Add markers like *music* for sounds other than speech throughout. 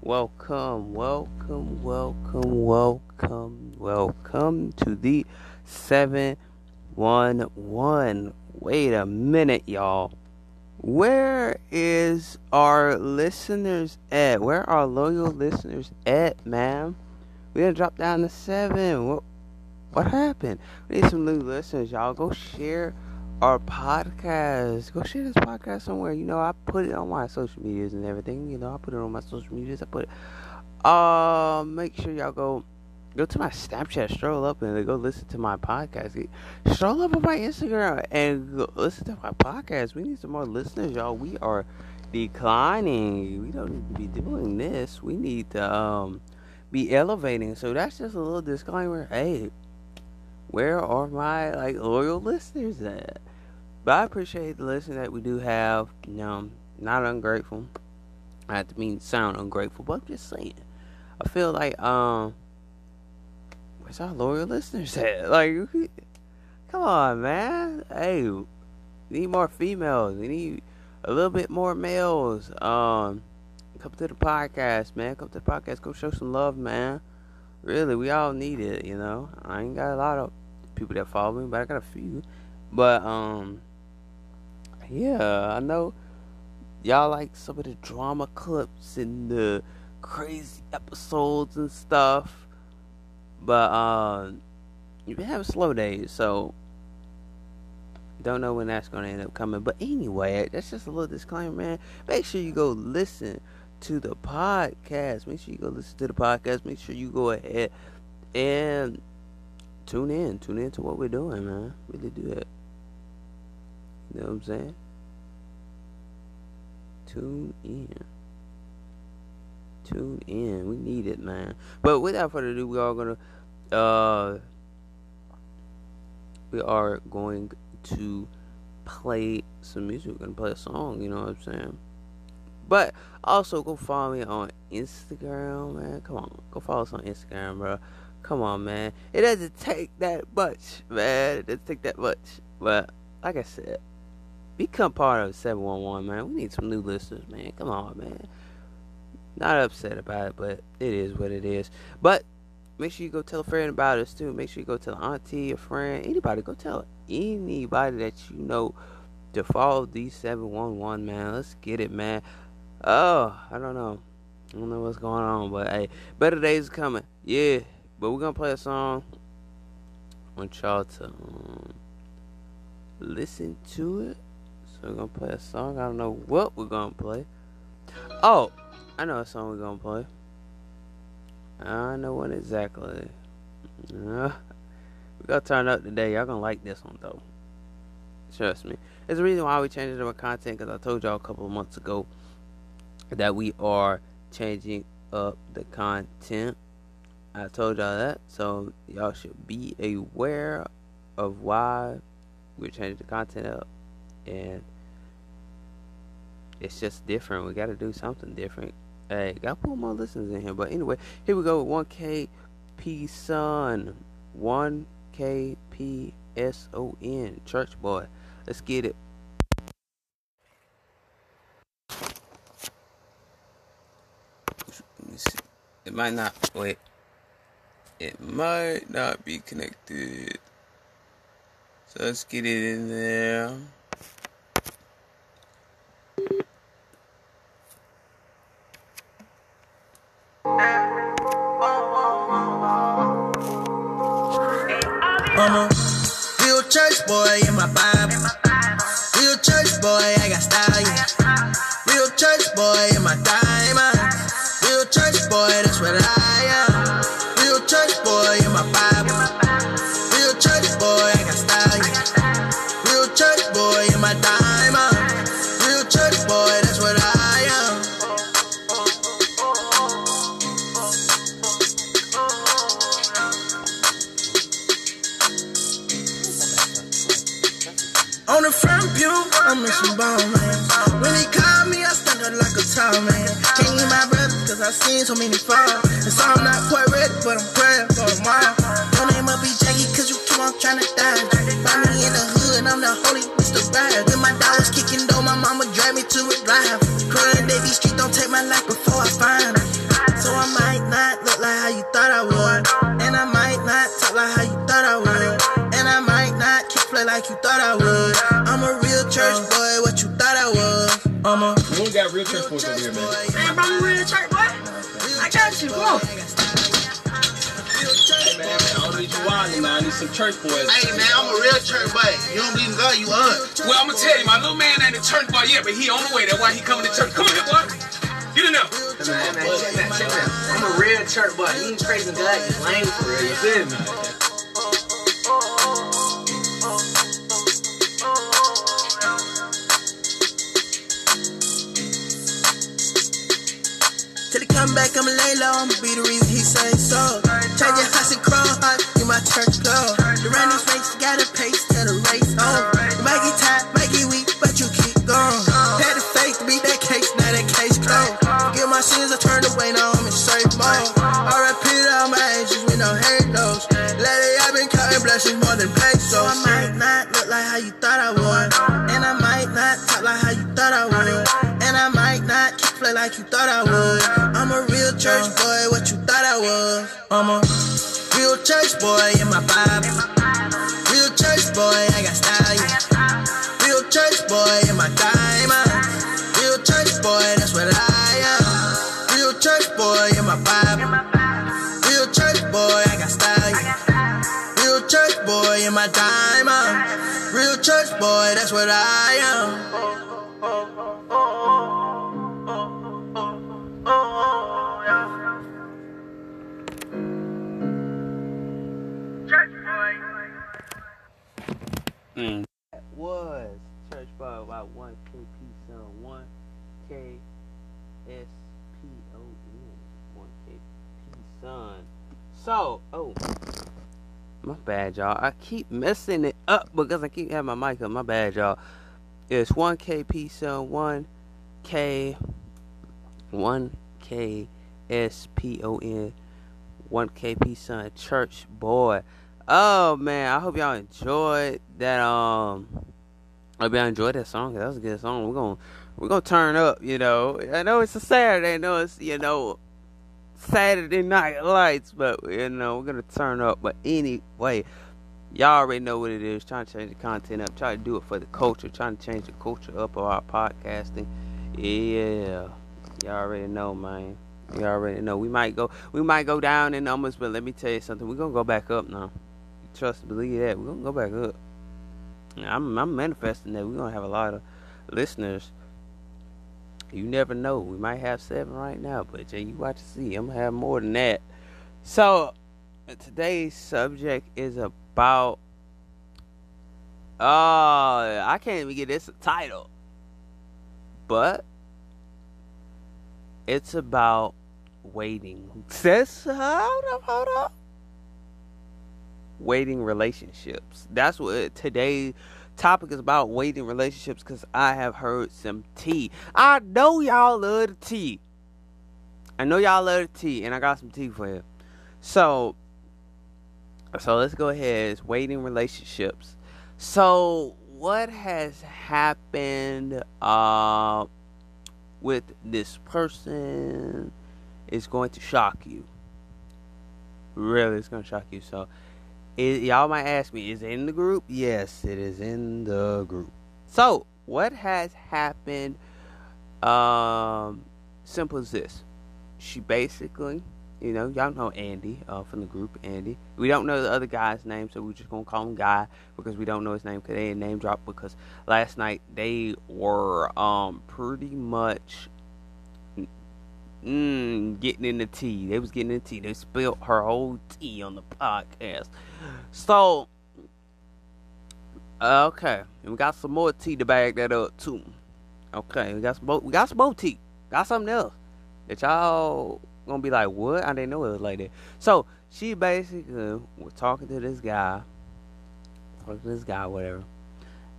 Welcome, welcome, welcome, welcome, welcome to the 711. Wait a minute, y'all. Where is our listeners at? Where are loyal listeners at, ma'am? We done drop down to seven. What what happened? We need some new listeners, y'all. Go share our podcast. Go share this podcast somewhere. You know, I put it on my social medias and everything. You know, I put it on my social medias. I put it. Uh, make sure y'all go go to my Snapchat, stroll up and go listen to my podcast. Stroll up on my Instagram and listen to my podcast. We need some more listeners, y'all. We are declining. We don't need to be doing this. We need to um be elevating. So that's just a little disclaimer. Hey, where are my like loyal listeners at? But I appreciate the listeners that we do have. You know, not ungrateful. I have to mean sound ungrateful, but I'm just saying. I feel like um where's our loyal listeners *laughs* at? Like come on man. Hey need more females. We need a little bit more males. Um come to the podcast, man. Come to the podcast. Go show some love, man. Really, we all need it, you know. I ain't got a lot of people that follow me, but I got a few. But um, yeah, I know y'all like some of the drama clips and the crazy episodes and stuff. But uh, you've slow days, so don't know when that's gonna end up coming. But anyway, that's just a little disclaimer, man. Make sure you go listen to the podcast. Make sure you go listen to the podcast. Make sure you go ahead and tune in. Tune in to what we're doing, man. Really do that. You know what I'm saying? Tune in. Tune in. We need it, man. But without further ado, we are gonna uh we are going to play some music. We're gonna play a song, you know what I'm saying? But also go follow me on Instagram, man. Come on, go follow us on Instagram, bro. Come on, man. It doesn't take that much, man. It doesn't take that much. But like I said, become part of 711, man. We need some new listeners, man. Come on, man. Not upset about it, but it is what it is. But make sure you go tell a friend about us too. Make sure you go tell an auntie, a friend, anybody. Go tell anybody that you know to follow these 711, man. Let's get it, man. Oh, I don't know. I don't know what's going on, but hey, better days are coming. Yeah, but we're gonna play a song. I want y'all to um, listen to it. So we're gonna play a song. I don't know what we're gonna play. Oh, I know a song we're gonna play. I know what exactly. Uh, we gotta turn up today. Y'all gonna like this one though. Trust me. There's a reason why we changed our content because I told y'all a couple of months ago that we are changing up the content. I told y'all that, so y'all should be aware of why we're changing the content up, and it's just different. We got to do something different. Hey, got to put more listeners in here. But anyway, here we go with 1KP Son, 1KP S O N, Church Boy. Let's get it. It might not. Wait. It might not be connected. So let's get it in there. In my diamond. Real church boy, that's what I am. On the front pew, I'm missing ball, man. When he called me, I stand up like a tall man. Can't eat my breath, cause I seen so many church boys. Hey man, I'm a real church boy. You don't believe in God, you hunt. Well, I'm gonna tell you, my little man ain't a church boy yet, but he on the way. That's why he coming to church. Come on here, boy. Get in there. Man, man, check that, check that. I'm a real church boy. You ain't praising God, you lame for real. You feel me? Till he come back, I'ma lay low, I'ma be the reason he say so. Change your house you thought I would. I'm a real church boy, what you thought I was. I'm a real church boy in my Bible. Real church boy, I got style. Yeah. Real church boy in my diamond. Real church boy, that's what I am. Real church boy in my Bible. Real church boy, I got style. Yeah. Real church boy in my diamond. Real church boy, that's what I One K P S O N. One K S P O N. One K P S O N. So, oh, my bad, y'all. I keep messing it up because I keep having my mic up. My bad, y'all. It's one K P S O N. One K. One K S P O N. One K P S O N. Church Boy. Oh man, I hope y'all enjoyed that um hope y'all enjoyed that song. That was a good song. We're gonna we're gonna turn up. You know, I know it's a Saturday. I know it's you know Saturday Night Lights, but you know we're gonna turn up. But anyway, y'all already know what it is. Trying to change the content up. Trying to do it for the culture. Trying to change the culture up of our podcasting. Yeah, y'all already know, man. You already know. We might go. We might go down in numbers, but let me tell you something. We're gonna go back up now. Trust, believe that. We're gonna go back up. I'm, I'm manifesting that we're gonna have a lot of listeners. You never know. We might have seven right now, but Jay, you watch to see. I'm gonna have more than that. So today's subject is about. Uh, I can't even get this title, but it's about waiting. *laughs* Says hold up, hold up. Waiting relationships. That's what today's topic is about. Waiting relationships because I have heard some tea. I know y'all love the tea. I know y'all love the tea, and I got some tea for you. So, so let's go ahead. It's waiting relationships. So, what has happened? Uh, with this person is going to shock you. Really, it's going to shock you. So, it, y'all might ask me, is it in the group? Yes, it is in the group. So, what has happened? Um, simple as this. She basically, you know, y'all know Andy uh, from the group, Andy. We don't know the other guy's name, so we're just going to call him Guy because we don't know his name because they didn't name drop because last night they were um pretty much mm, getting in the tea. They was getting in the tea. They spilled her whole tea on the podcast. So okay, and we got some more tea to bag that up too. Okay, we got some more, we got some more tea. Got something else that y'all gonna be like, what? I didn't know it was like that. So she basically was talking to this guy, talking to this guy, whatever,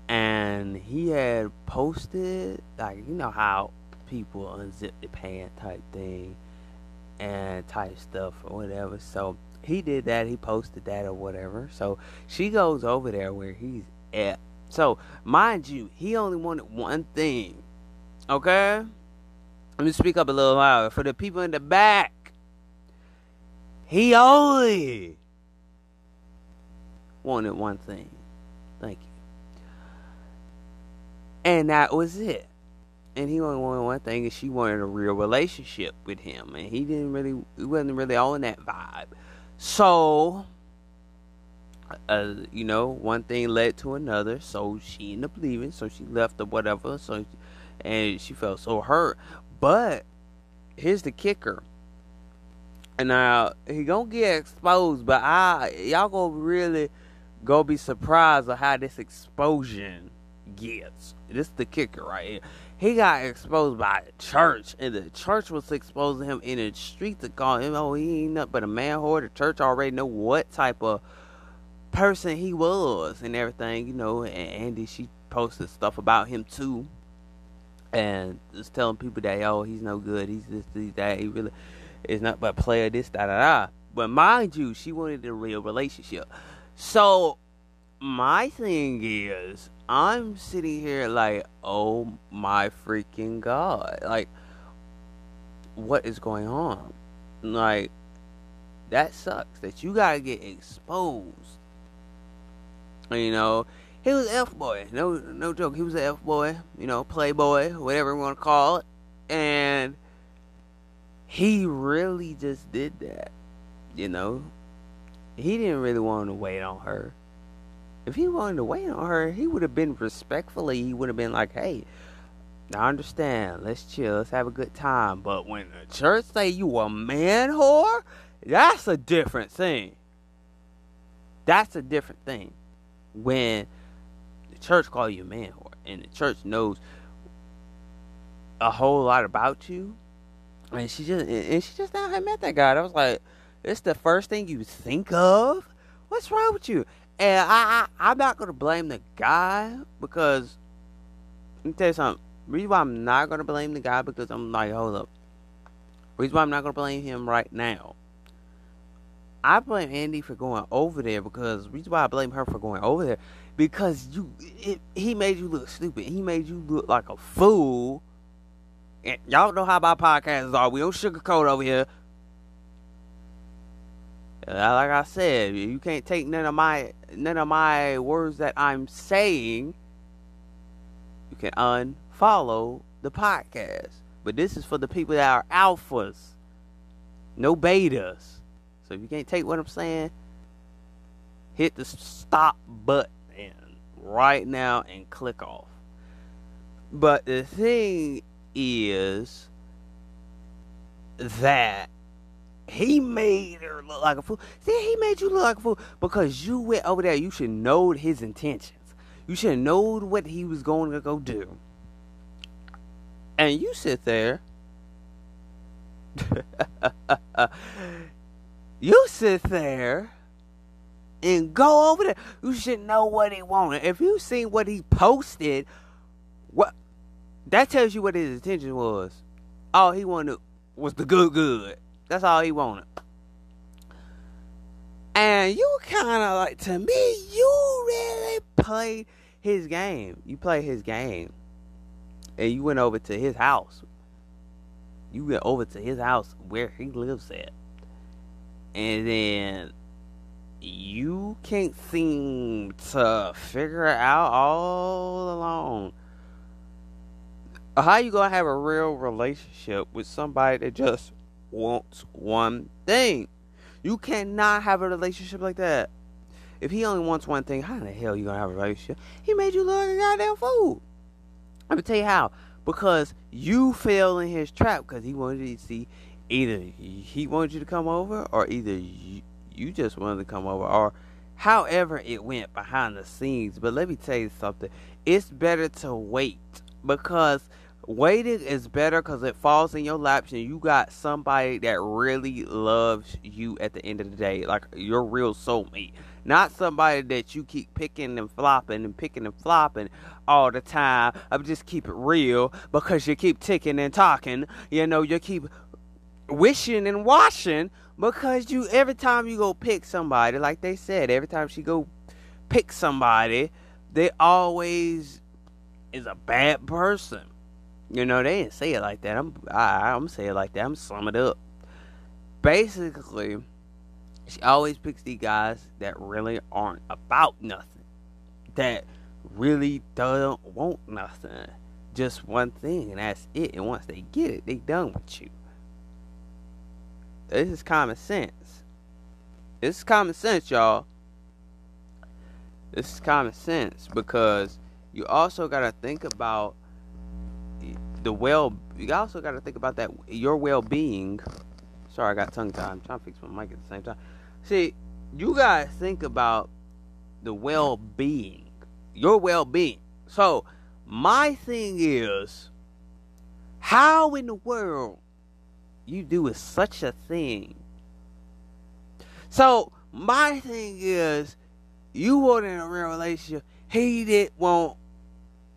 and he had posted like you know how people unzip the pant type thing and type stuff or whatever. So he did that. He posted that or whatever. So she goes over there where he's at. So mind you, he only wanted one thing. Okay. Let me speak up a little louder for the people in the back. He only wanted one thing. Thank you. And that was it. And he only wanted one thing, and she wanted a real relationship with him. And he didn't really, he wasn't really on that vibe. So, uh, you know, one thing led to another. So she ended up leaving. So she left or whatever. So, and she felt so hurt. But here's the kicker. And now he gonna get exposed, but I y'all gonna really go be surprised of how this explosion gets. This is the kicker right here. He got exposed by the church, and the church was exposing him in the street to call him. Oh, he ain't nothing but a man whore. The church already know what type of person he was and everything, you know. And Andy, she posted stuff about him too, and just telling people that oh, he's no good. He's this, he's that. He really is not but player. This, da da da. But mind you, she wanted a real relationship. So my thing is, I'm sitting here like, oh my freaking god, like, what is going on? Like, that sucks. That you gotta get exposed. You know, he was F boy. No, no joke. He was an F boy. You know, playboy, whatever you want to call it, and he really just did that. You know, he didn't really want to wait on her. If he wanted to wait on her, he would have been respectfully. He would have been like, "Hey, I understand. Let's chill. Let's have a good time." But when the church say you a man whore, that's a different thing. That's a different thing. When the church call you a man whore, and the church knows a whole lot about you, and she just and she just now had met that guy. I was like, it's the first thing you think of. What's wrong with you? And I, I I'm not gonna blame the guy because let me tell you something. Reason why I'm not gonna blame the guy because I'm like, hold up. Reason why I'm not gonna blame him right now. I blame Andy for going over there because reason why I blame her for going over there because you it, he made you look stupid. He made you look like a fool. And y'all know how my podcasts are. We don't sugarcoat over here. Uh, like I said, you can't take none of my none of my words that I'm saying. You can unfollow the podcast. But this is for the people that are alphas, no betas. So if you can't take what I'm saying, hit the stop button right now and click off. But the thing is that he made her look like a fool. See, he made you look like a fool because you went over there. You should know his intentions. You should know what he was going to go do. And you sit there. *laughs* you sit there and go over there. You should know what he wanted. If you seen what he posted, what that tells you what his intention was. All he wanted was the good good. That's all he wanted. And you kind of like, to me, you really played his game. You played his game. And you went over to his house. You went over to his house where he lives at. And then you can't seem to figure out all along How you gonna have a real relationship with somebody that just wants one thing? You cannot have a relationship like that. If he only wants one thing, how in the hell you gonna have a relationship? He made you look like a goddamn fool. Let me tell you how. Because you fell in his trap because he wanted you to see either he wanted you to come over or either you, you just wanted to come over or however it went behind the scenes. But let me tell you something. It's better to wait because waiting is better because it falls in your laps and you got somebody that really loves you at the end of the day like your real soulmate. Not somebody that you keep picking and flopping and picking and flopping all the time. I just keep it real because you keep ticking and talking. You know you keep wishing and washing because you every time you go pick somebody like they said every time she go pick somebody they always is a bad person you know, they didn't say it like that. I'm I, I'm say it like that. I'm sum it up. Basically, she always picks these guys that really aren't about nothing. That really don't want nothing. Just one thing, and that's it. And once they get it, they done with you. This is common sense. This is common sense, y'all. This is common sense because you also got to think about the well. You also got to think about that your well-being. Sorry, I got tongue tied. I'm trying to fix my mic at the same time. See, you gotta think about the well-being, your well-being. So, my thing is, how in the world you do such a thing? So, my thing is, you were in a real relationship. He didn't want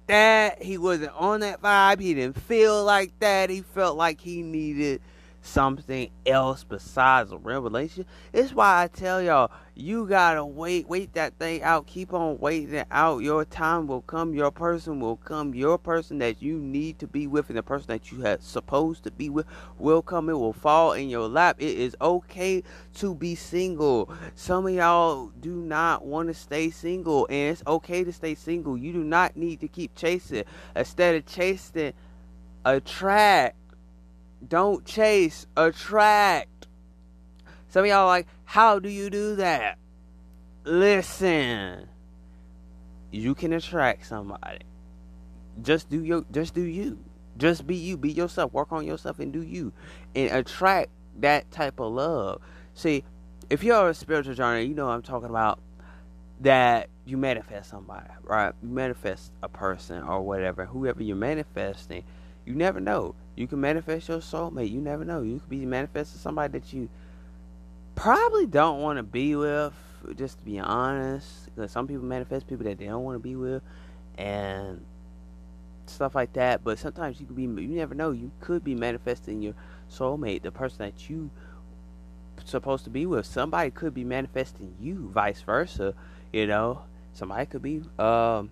that. He wasn't on that vibe. He didn't feel like that. He felt like he needed something else besides a real relationship. It's why I tell y'all, you gotta wait, wait that thing out. Keep on waiting it out. Your time will come. Your person will come. Your person that you need to be with, and the person that you had supposed to be with will come. It will fall in your lap. It is okay to be single. Some of y'all do not want to stay single, and it's okay to stay single. You do not need to keep chasing. Instead of chasing, attract don't chase, attract. Some of y'all like, how do you do that? Listen. You can attract somebody. Just do your just do you. Just be you. Be yourself. Work on yourself and do you. And attract that type of love. See, if you're a spiritual journey, you know I'm talking about that you manifest somebody, right? You manifest a person or whatever, whoever you're manifesting, you never know. You can manifest your soulmate. You never know. You could be manifesting somebody that you probably don't want to be with. Just to be honest, because some people manifest people that they don't want to be with, and stuff like that. But sometimes you could be. You never know. You could be manifesting your soulmate, the person that you supposed to be with. Somebody could be manifesting you, vice versa. You know, somebody could be um,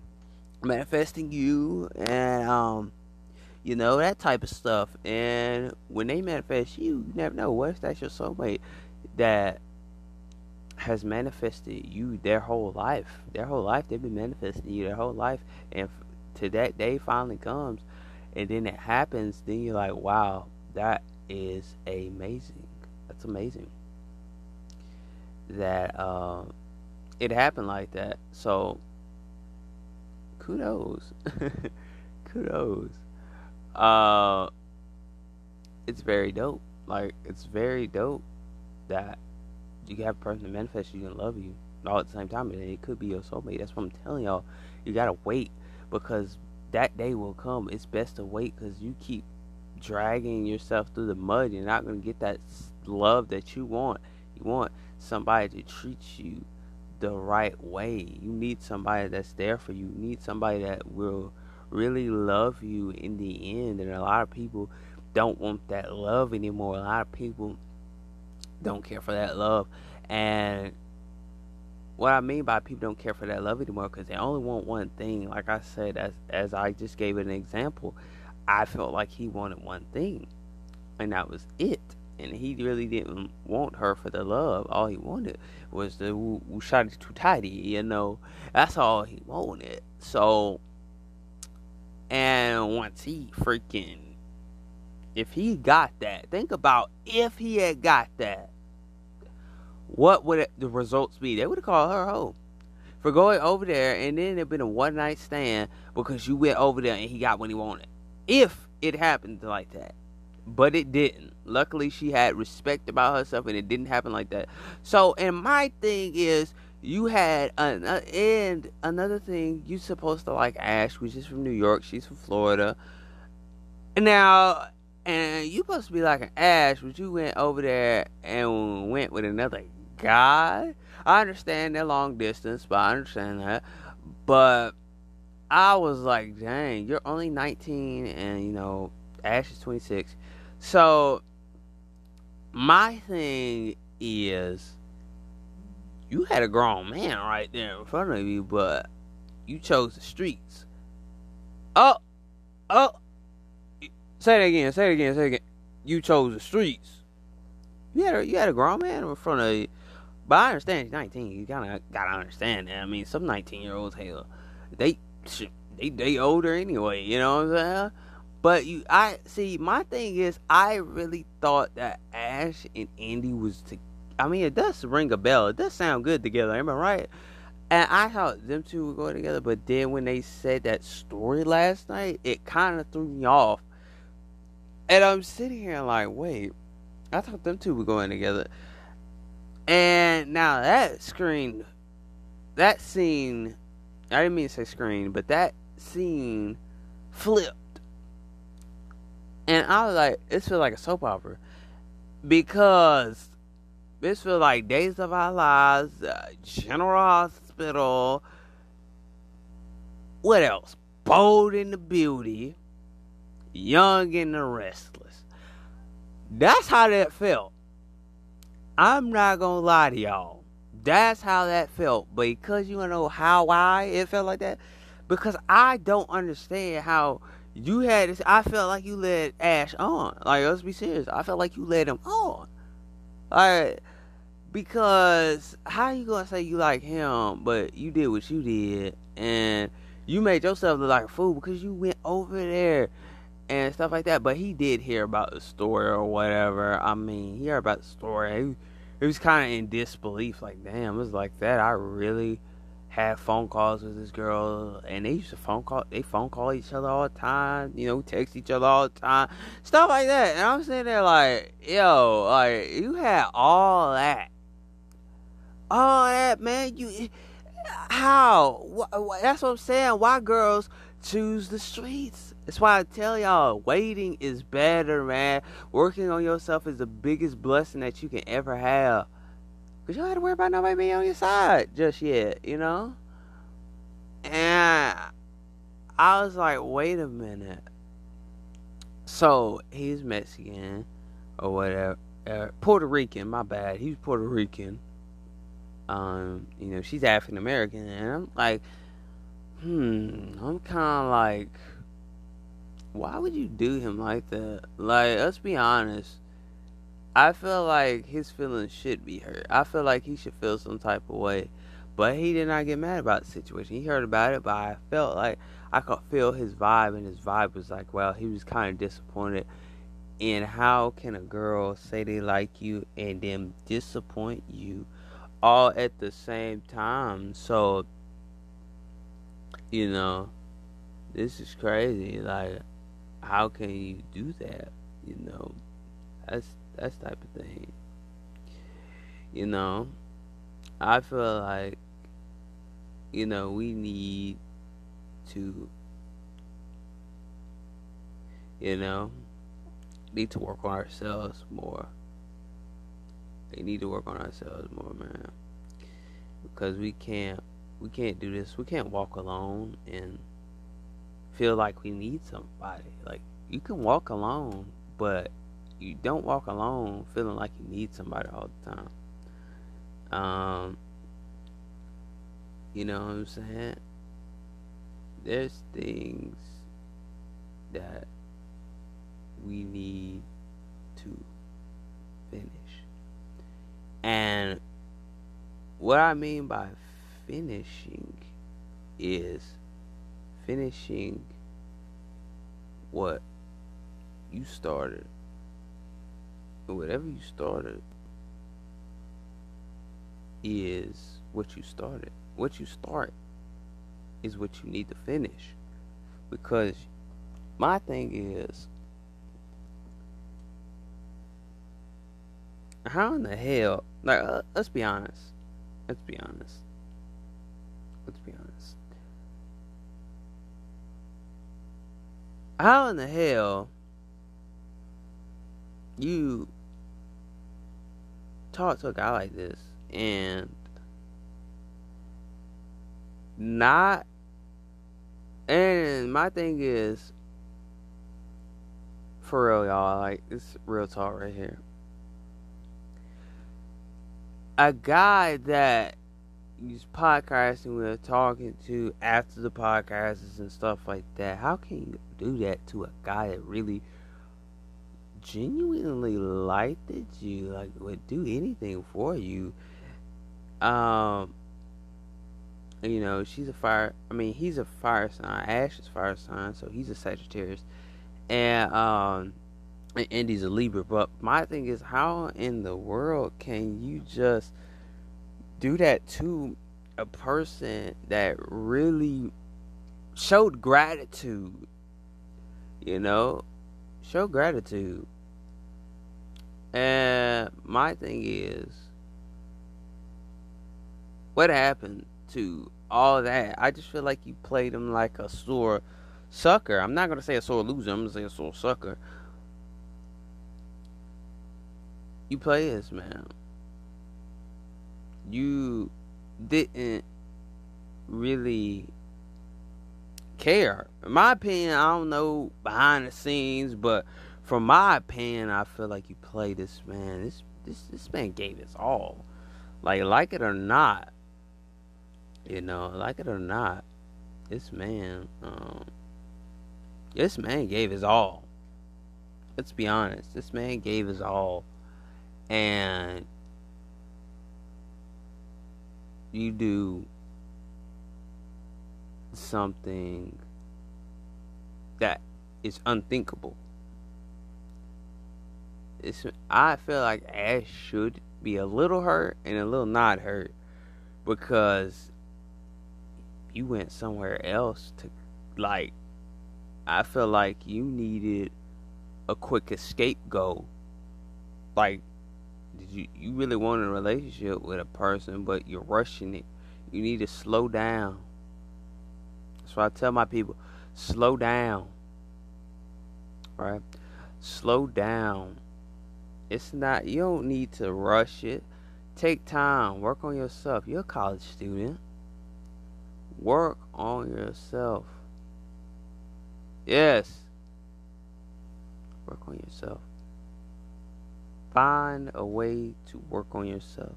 manifesting you, and um, you know that type of stuff. And when they manifest you, never know. What if that's your soulmate that has manifested you their whole life? Their whole life, they've been manifesting you their whole life, and to that day finally comes, and then it happens. Then you're like, wow, that is amazing. That's amazing. That uh, it happened like that. So kudos, *laughs* kudos uh it's very dope. Like it's very dope that you have a person to manifest you and love you all at the same time, and it could be your soulmate. That's what I'm telling y'all. You gotta wait because that day will come. It's best to wait because you keep dragging yourself through the mud. You're not gonna get that love that you want. You want somebody to treat you the right way. You need somebody that's there for you. You need somebody that will really love you in the end. And a lot of people don't want that love anymore. A lot of people don't care for that love. And what I mean by people don't care for that love anymore because they only want one thing. Like I said, as as I just gave an example, I felt like he wanted one thing, and that was it. And he really didn't want her for the love. All he wanted was the shot too tidy, you know. That's all he wanted. So and once he freaking, if he got that, think about if he had got that, what would it, the results be? They would have called her home for going over there, and then it'd been a one night stand because you went over there and he got what he wanted. If it happened like that, but it didn't. Luckily, she had respect about herself, and it didn't happen like that. So, and my thing is you had an, uh, and another thing you supposed to like Ash, which is from New York. She's from Florida. Now, and you supposed to be like an Ash, but you went over there and went with another guy. I understand they're long distance, but I understand that. But I was like, dang, you're only 19, and you know Ash is 26. So my thing is you had a grown man right there in front of you, but you chose the streets. Oh, oh. Say it again. Say it again. Say it again. You chose the streets. You had a, you had a grown man in front of you. But I understand he's 19. You of gotta understand that. I mean, some 19 year olds, hell, they they they older anyway. You know what I'm saying? But you, I see. My thing is, I really thought that Ash and Andy was to. I mean, it does ring a bell. It does sound good together. Am I right? And I thought them two would go together, but then when they said that story last night, it kind of threw me off. And I'm sitting here like, wait, I thought them two were going together. And now that screen, that scene, I didn't mean to say screen, but that scene flipped. And I was like, this feels like a soap opera. Because this feels like Days of Our Lives, uh, General Hospital. What else? Bold in the Beauty, Young and the Restless. That's how that felt. I'm not gonna lie to y'all. That's how that felt. Because you wanna know how why it felt like that? Because I don't understand how you had this I felt like you led Ash on. Like let's be serious. I felt like you led him on. Like because how you gonna say you like him but you did what you did and you made yourself look like a fool because you went over there and stuff like that. But he did hear about the story or whatever. I mean, he heard about the story. He, he was kind of in disbelief, like, damn, it was like that. I really had phone calls with this girl, and they used to phone call. They phone call each other all the time. You know, text each other all the time, stuff like that. And I'm sitting there like, yo, like you had all that, all that, man. You how? That's what I'm saying. Why girls choose the streets? That's why I tell y'all, waiting is better, man. Working on yourself is the biggest blessing that you can ever have. Cause you don't have to worry about nobody being on your side just yet, you know? And I was like, wait a minute. So he's Mexican or whatever. Puerto Rican, my bad. He's Puerto Rican. Um, you know, she's African American, and I'm like, hmm, I'm kind of like, why would you do him like that? Like, let's be honest. I feel like his feelings should be hurt. I feel like he should feel some type of way. But he did not get mad about the situation. He heard about it, but I felt like I could feel his vibe, and his vibe was like, well, he was kind of disappointed in how can a girl say they like you and then disappoint you all at the same time. So, you know, this is crazy. Like, how can you do that? You know, that's that's type of thing. You know, I feel like, you know, we need to, you know, need to work on ourselves more. We need to work on ourselves more, man. Because we can't we can't do this. We can't walk alone and feel like we need somebody. Like you can walk alone, but you don't walk alone feeling like you need somebody all the time. Um you know what I'm saying? There's things that we need to finish. And what I mean by finishing is finishing what you started. Whatever you started is what you started. What you start is what you need to finish. Because my thing is how in the hell like uh, let's be honest. Let's be honest. Let's be honest. How in the hell you talk to a guy like this and not and my thing is for real y'all like it's real talk right here a guy that he's podcasting with, talking to after the podcasts and stuff like that, how can you do that to a guy that really genuinely liked you, like would do anything for you? Um you know, she's a fire. I mean, he's a fire sign. Ash is fire sign, so he's a Sagittarius, and um, and Indy's a Libra. But my thing is, how in the world can you just do that to a person that really showed gratitude? You know, show gratitude. And my thing is, what happened to all that? I just feel like you played him like a sore sucker. I'm not gonna say a sore loser. I'm gonna say a sore sucker. You play this man. You didn't really care. In my opinion, I don't know behind the scenes, but from my opinion, I feel like you play this man. This this this man gave his all. Like like it or not, you know, like it or not, this man, um, this man gave his all. Let's be honest. This man gave his all, and you do something that is unthinkable. It's, I feel like Ash should be a little hurt and a little not hurt because you went somewhere else to like I feel like you needed a quick escape goal. Like did you you really want a relationship with a person but you're rushing it. You need to slow down. That's why I tell my people, slow down. Right? Slow down. It's not you don't need to rush it. Take time, work on yourself. You're a college student. Work on yourself. Yes. Work on yourself. Find a way to work on yourself.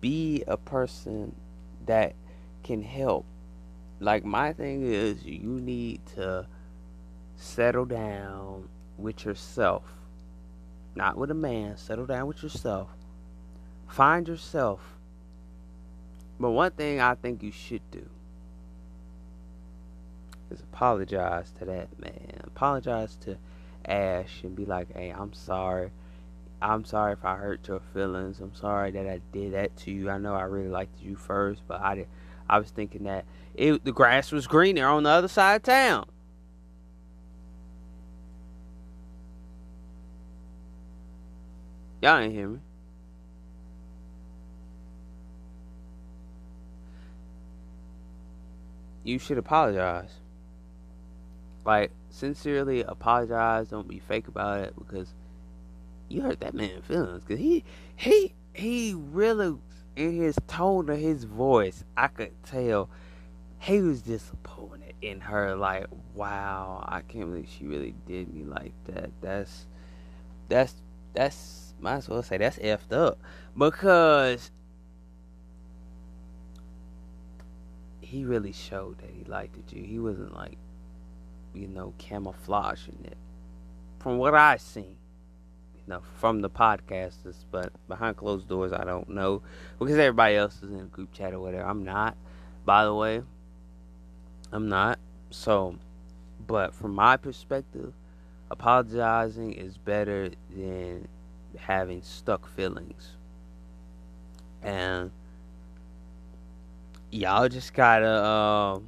Be a person that can help. Like, my thing is, you need to settle down with yourself. Not with a man. Settle down with yourself. Find yourself. But one thing I think you should do is apologize to that man. Apologize to Ash and be like, hey, I'm sorry. I'm sorry if I hurt your feelings. I'm sorry that I did that to you. I know I really liked you first, but I did, I was thinking that it, the grass was greener on the other side of town. Y'all ain't hear me. You should apologize like sincerely apologize. Don't be fake about it because you hurt that man's feelings. Cause he he he really in his tone of his voice, I could tell he was disappointed in her. Like, wow, I can't believe she really did me like that. That's that's that's might as well say that's effed up because he really showed that he liked it. You. He wasn't like you know, camouflaging it. From what I seen, know, from the podcasters, but behind closed doors, I don't know because everybody else is in a group chat or whatever. I'm not, by the way. I'm not. So, but from my perspective, apologizing is better than having stuck feelings. And y'all just gotta uh,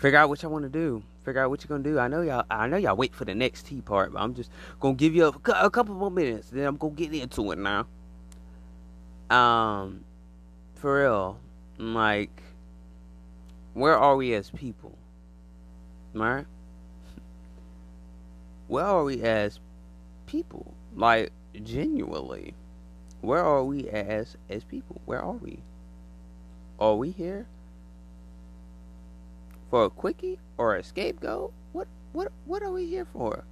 figure out what y'all want to do figure out what you're gonna do. I know y'all. I know y'all wait for the next tea part, but I'm just gonna give you a, a couple more minutes. Then I'm gonna get into it now. Um, for real, like, where are we as people? Right? Where are we as people? Like, genuinely, where are we as as people? Where are we? Are we here? For a quickie or a scapegoat? What what what are we here for?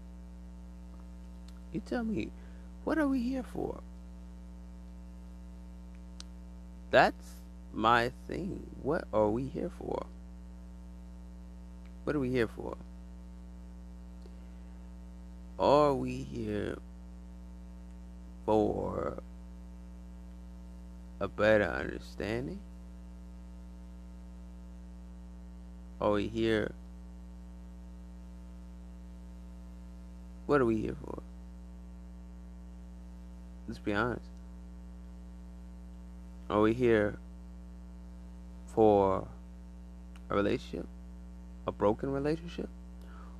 You tell me, what are we here for? That's my thing. What are we here for? What are we here for? Are we here for a better understanding? Are we here? What are we here for? Let's be honest. Are we here for a relationship? A broken relationship?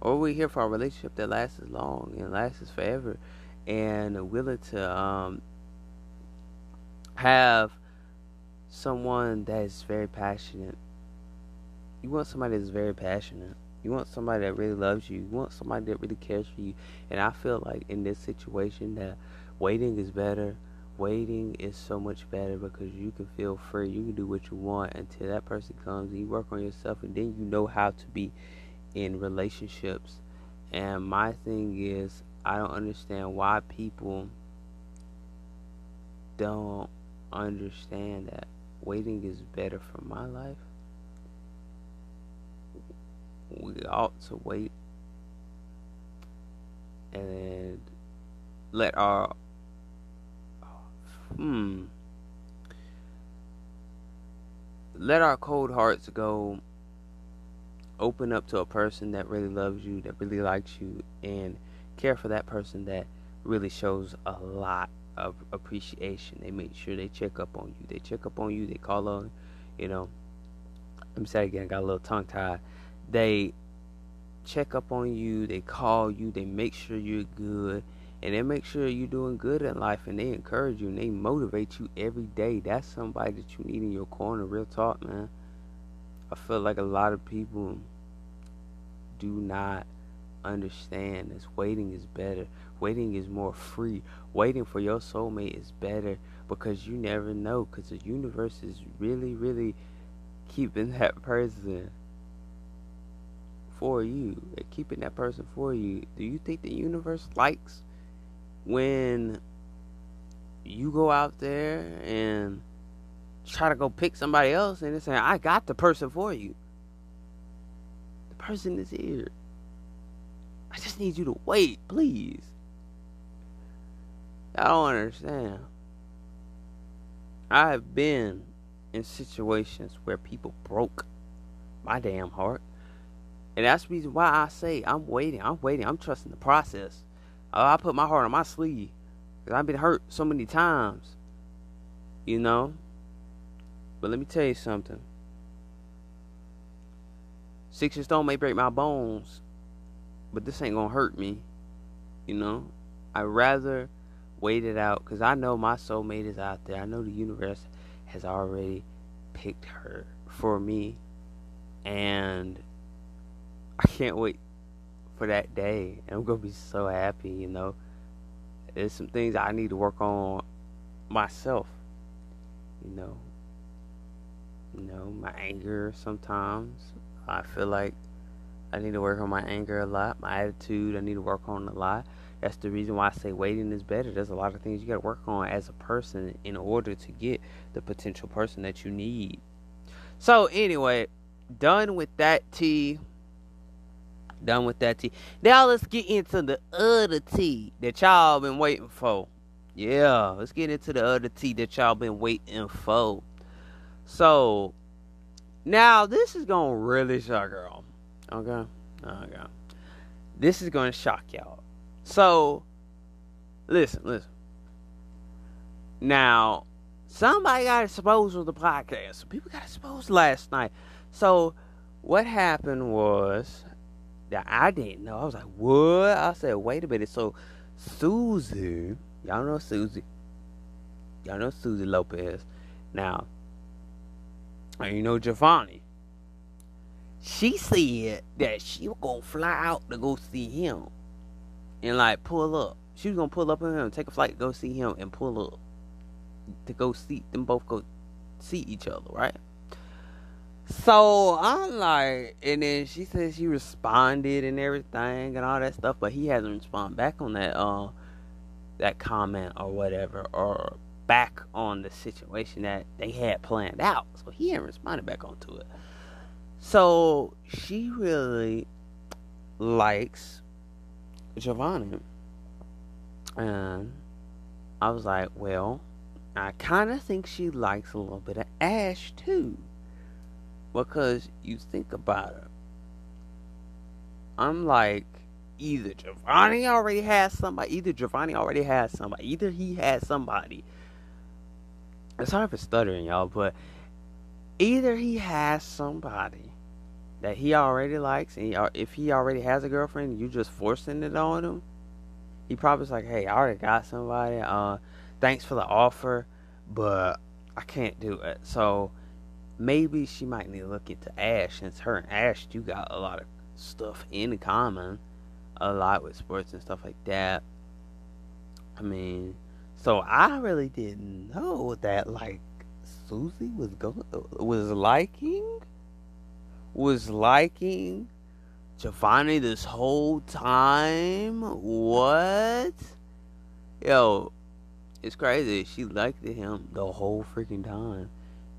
Or are we here for a relationship that lasts as long and lasts forever and willing to um, have someone that is very passionate. You want somebody that's very passionate. You want somebody that really loves you. You want somebody that really cares for you. And I feel like in this situation that waiting is better. Waiting is so much better because you can feel free. You can do what you want until that person comes and you work on yourself and then you know how to be in relationships. And my thing is I don't understand why people don't understand that waiting is better for my life. We ought to wait and let our hmm let our cold hearts go open up to a person that really loves you that really likes you and care for that person that really shows a lot of appreciation. They make sure they check up on you. They check up on you. They call on, you know. Let me say again. I got a little tongue tied. They check up on you. They call you. They make sure you're good, and they make sure you're doing good in life. And they encourage you and they motivate you every day. That's somebody that you need in your corner. Real talk, man. I feel like a lot of people do not understand this waiting is better. Waiting is more free. Waiting for your soulmate is better because you never know. Because the universe is really, really keeping *laughs* that person for you. They're keeping that person for you. Do you think the universe likes when you go out there and try to go pick somebody else and they're saying, I got the person for you? The person is here. I just need you to wait, please. I don't understand. I have been in situations where people broke my damn heart. And that's the reason why I say I'm waiting. I'm waiting. I'm trusting the process. Oh, I put my heart on my sleeve. Because I've been hurt so many times. You know? But let me tell you something. Six and stone may break my bones, but this ain't gonna hurt me. You know, I'd rather wait it out because I know my soulmate is out there. I know the universe has already picked her for me, and I can't wait for that day. And I'm gonna be so happy. You know, there's some things I need to work on myself. You know, you know my anger sometimes. I feel like I need to work on my anger a lot, my attitude. I need to work on a lot. That's the reason why I say waiting is better. There's a lot of things you got to work on as a person in order to get the potential person that you need. So, anyway, done with that tea. Done with that tea. Now let's get into the other tea that y'all been waiting for. Yeah, let's get into the other tea that y'all been waiting for. So, now this is gonna really shock y'all. Okay? Okay. This is to shock y'all. So, listen, listen. Now, somebody got exposed with the podcast. People got exposed last night. So, what happened was that I didn't know. I was like, what? I said, wait a minute. So, Susie, y'all know Susie. Y'all know Susie Lopez. Now, and you know Giovanni she said that she was gonna fly out to go see him and like pull up. She was gonna pull up on him, take a flight go see him, and pull up to go see them both go see each other, right? So I'm like, and then she said she responded and everything and all that stuff, but he hasn't responded back on that uh that comment or whatever or back on the situation that they had planned out. So he hadn't responded back onto it. So she really likes Giovanni. And I was like, well, I kind of think she likes a little bit of Ash too. Because you think about it. I'm like, either Giovanni already has somebody, either Giovanni already has somebody, either he has somebody. It's hard for stuttering, y'all, but either he has somebody that he already likes, and he, if he already has a girlfriend, you just forcing it on him. He probably's like, "Hey, I already got somebody. Uh, thanks for the offer, but I can't do it." So maybe she might need to look into Ash, since her and Ash do got a lot of stuff in common, a lot with sports and stuff like that. I mean, so I really didn't know that like Susie was going was liking was liking Giovanni this whole time. What? Yo, it's crazy. She liked him the whole freaking time.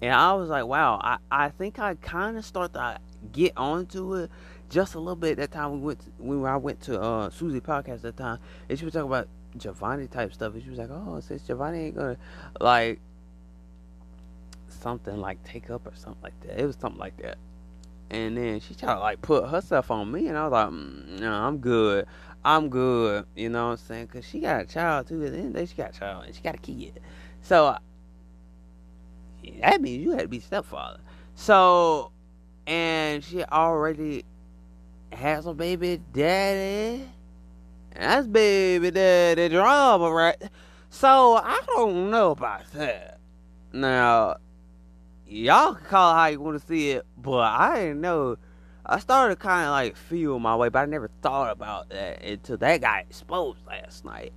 And I was like, wow, I, I think I kind of start to get onto it just a little bit that time we went to, when I went to uh Susie podcast that time and she was talking about Giovanni type stuff and she was like, Oh, since Giovanni ain't gonna like something like take up or something like that. It was something like that. And then she tried to like put herself on me and I was like, mm, no, I'm good. I'm good. You know what I'm saying? Cause she got a child too. At the end of the day, she got a child and she got a kid. So that means you had to be stepfather. So and she already has a baby daddy. That's baby daddy drama, right? So I don't know about that. Now, y'all can call it how you want to see it, but I didn't know. I started kind of like feel my way, but I never thought about that until that got exposed last night.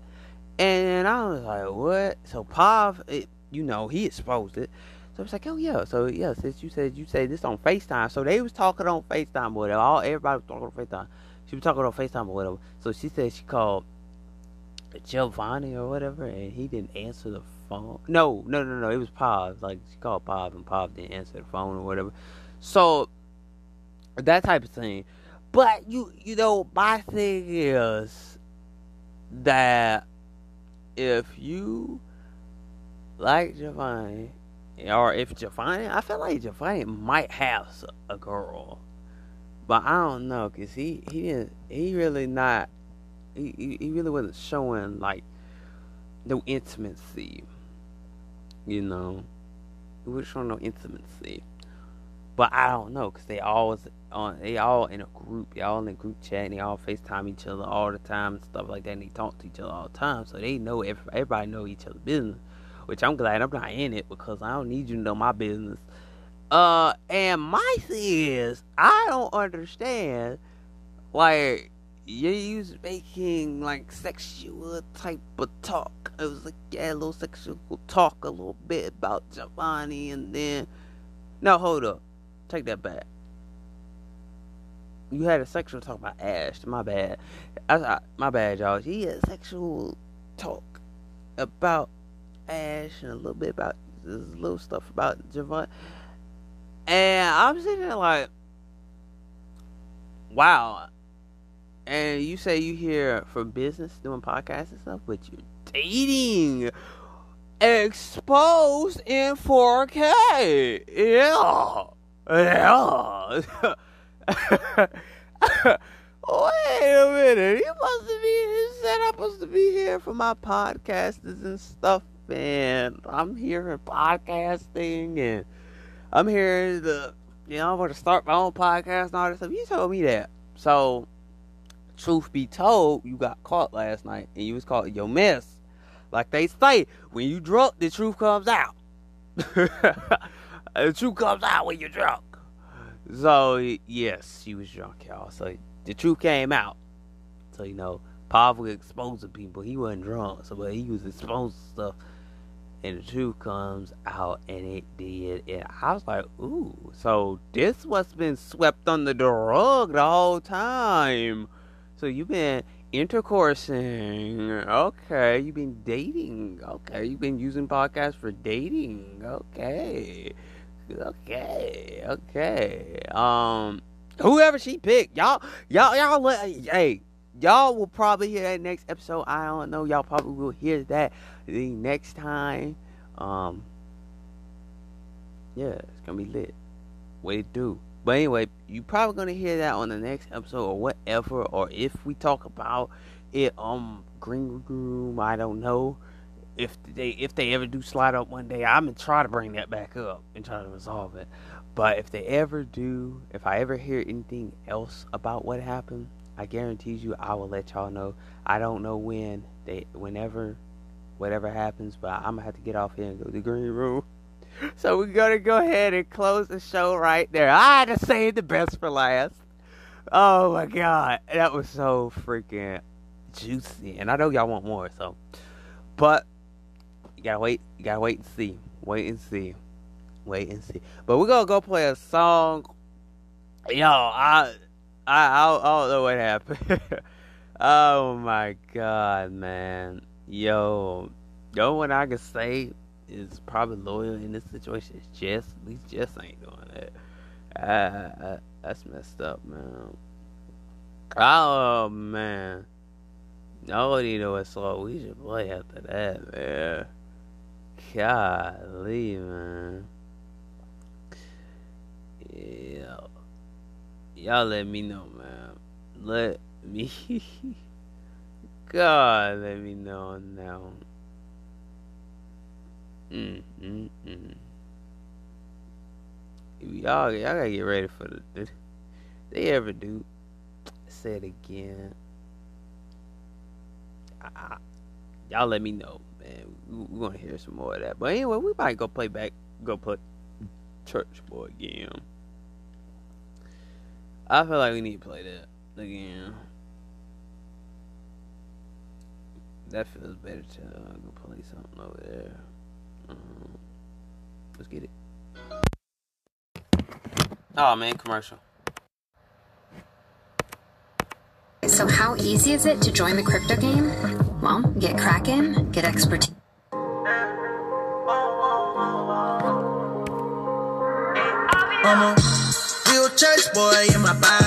And I was like, what? So Pav, it, you know, he exposed it. So it's like, oh yeah. So yeah, since you said you said this on FaceTime, so they was talking on FaceTime or whatever. All everybody was talking on FaceTime. She was talking on FaceTime or whatever. So she said she called Giovanni or whatever, and he didn't answer the phone. No, no, no, no. It was Pav. Like she called Pav, and Pav didn't answer the phone or whatever. So that type of thing. But you, you know, my thing is that if you like Giovanni or if Giovanni, I feel like Giovanni might have a girl, but I don't know because he he didn't he really not he he really wasn't showing like no intimacy, you know, he was showing no intimacy. But I don't know because they always on they all in a group, they all in a group chat, and they all FaceTime each other all the time and stuff like that. And they talk to each other all the time, so they know everybody, everybody know each other's business which I'm glad I'm not in it because I don't need you to know my business. Uh, and my thing is, I don't understand, like, you was making, like, sexual type of talk. It was like, yeah, a little sexual talk, a little bit about Giovanni, and then, no, hold up. Take that back. You had a sexual talk about Ash. My bad. I, I, my bad, y'all. He had sexual talk about Ash and a little bit about this little stuff about Javon. And I'm sitting there like, wow. And you say you here for business, doing podcasts and stuff, but you're dating exposed in 4K. Yeah. Yeah. *laughs* Wait a minute. He must be, he said I'm supposed to be here for my podcasters and stuff and I'm here podcasting and I'm here to, you know, I'm want to start my own podcast and all this stuff. You told me that. So, truth be told, you got caught last night and you was caught your mess. Like they say, when you drunk, the truth comes out. *laughs* the truth comes out when you're drunk. So, yes, she was drunk, y'all. So, the truth came out. So, you know, Pav exposing people. He wasn't drunk, so but he was exposing stuff and the truth comes out and it did and I was like, ooh, so this what's been swept under the rug the whole time. So you've been intercoursing. Okay, you've been dating. Okay, you've been using podcasts for dating. Okay. Okay. Okay. Um whoever she picked, y'all y'all y'all hey y'all will probably hear that next episode. I don't know. Y'all probably will hear that the next time. Um, yeah, it's gonna be lit. Way to do. But anyway, you probably gonna hear that on the next episode or whatever, or if we talk about it um Green Room, I don't know. If they if they ever do slide up one day, I'm gonna try to bring that back up and try to resolve it. But if they ever do, if I ever hear anything else about what happened, I guarantee you I will let y'all know. I don't know when they whenever whatever happens, but I'm gonna have to get off here and go to the green room. *laughs* So we're gonna go ahead and close the show right there. I had to save the best for last. Oh my god, that was so freaking juicy, and I know y'all want more. So, but you gotta wait. You gotta wait and see. Wait and see. Wait and see. But we're gonna go play a song. Yo, I, I, I, I don't know what happened. *laughs* oh my god, man. Yo, yo, what I can say is probably loyal in this situation. It's Jess. At least Jess ain't doing that. Uh, that's messed up, man. Oh man. Nobody know what song we should play after that, man. Golly, man. Yeah. Y'all let me know, man. Let me. *laughs* God, let me know now. Mm, mm, mm. Y'all, y'all gotta get ready for the. They ever do. Say it again. I, y'all let me know, man. We're gonna hear some more of that. But anyway, we might go play back, go play Church Boy again. I feel like we need to play that again. That feels better to uh, go play something over there. Um, let's get it. Oh man, commercial. So, how easy is it to join the crypto game? Well, get Kraken, get expertise. I'm a real church boy in my Bible.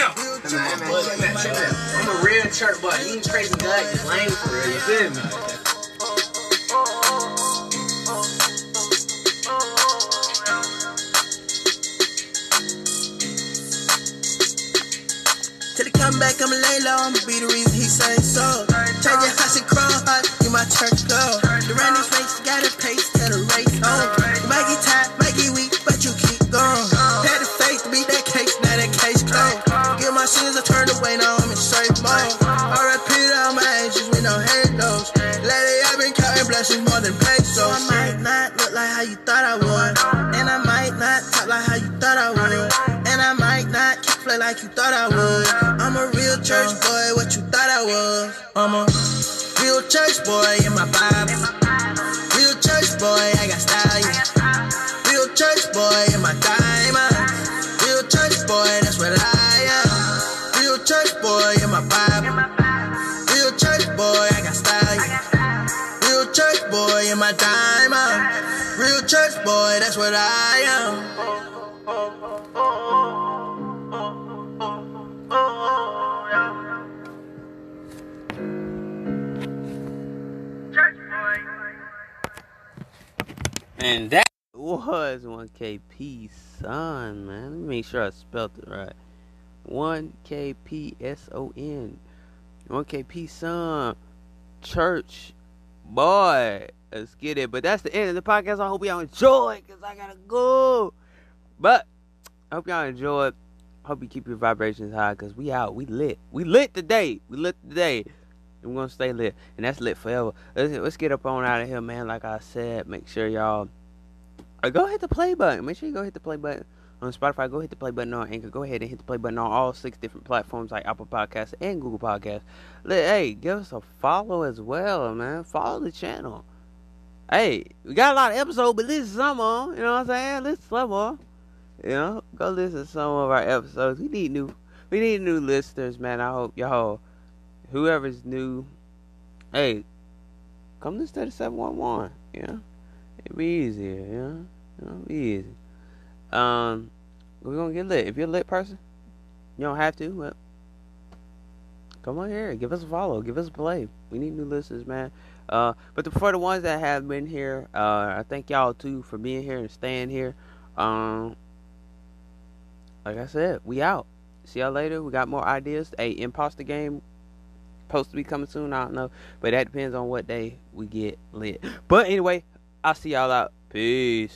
Get in. Man, man, chill out, chill out. I'm a real church boy. You ain't praising God, you lame for real. You feel me? Till he come back, I'ma lay low, I'ma be the reason he say so. Change your house and crawl hot, you my church go. The running face got a pace to the race on. You might get tired, might get weak, but you keep going. Sins, I turn away, now I'm in straight mode. I repeat all my actions with no halos. Lately I've been counting blessings more than pesos. So I might not look like how you thought I would. And I might not talk like how you thought I would. And I might not kick play like you thought I would. I'm a real church boy, what you thought I was. I'm a real church boy in my Bible. Real church boy, I got style, yeah. Real church boy in my diamond. That's what I am. And that was 1KP Son, man. Let me make sure I spelled it right. 1KP S O N. 1KP Son. Church. Boy. Let's get it. But that's the end of the podcast. I hope y'all enjoy because I gotta go. But I hope y'all enjoy. Hope you keep your vibrations high because we out. We lit. We lit today. We lit today. And we're gonna stay lit. And that's lit forever. Let's, let's get up on out of here, man. Like I said, make sure y'all uh, go hit the play button. Make sure you go hit the play button on Spotify. Go hit the play button on Anchor. Go ahead and hit the play button on all six different platforms like Apple Podcasts and Google Podcasts. Hey, give us a follow as well, man. Follow the channel. Hey, we got a lot of episodes, but listen to some more. You know what I'm saying? Listen to some more. You know, go listen to some of our episodes. We need new, we need new listeners, man. I hope y'all, whoever's new, hey, come listen to the 711. You know, it'd be easier. You know, it'd be easy. Um, we're gonna get lit. If you're a lit person, you don't have to, but come on here, give us a follow, give us a play. We need new listeners, man. Uh, but the, for the ones that have been here, uh, I thank y'all too for being here and staying here. Um, like I said, we out. See y'all later. We got more ideas. A imposter game supposed to be coming soon. I don't know, but that depends on what day we get lit. But anyway, I'll see y'all out. Peace.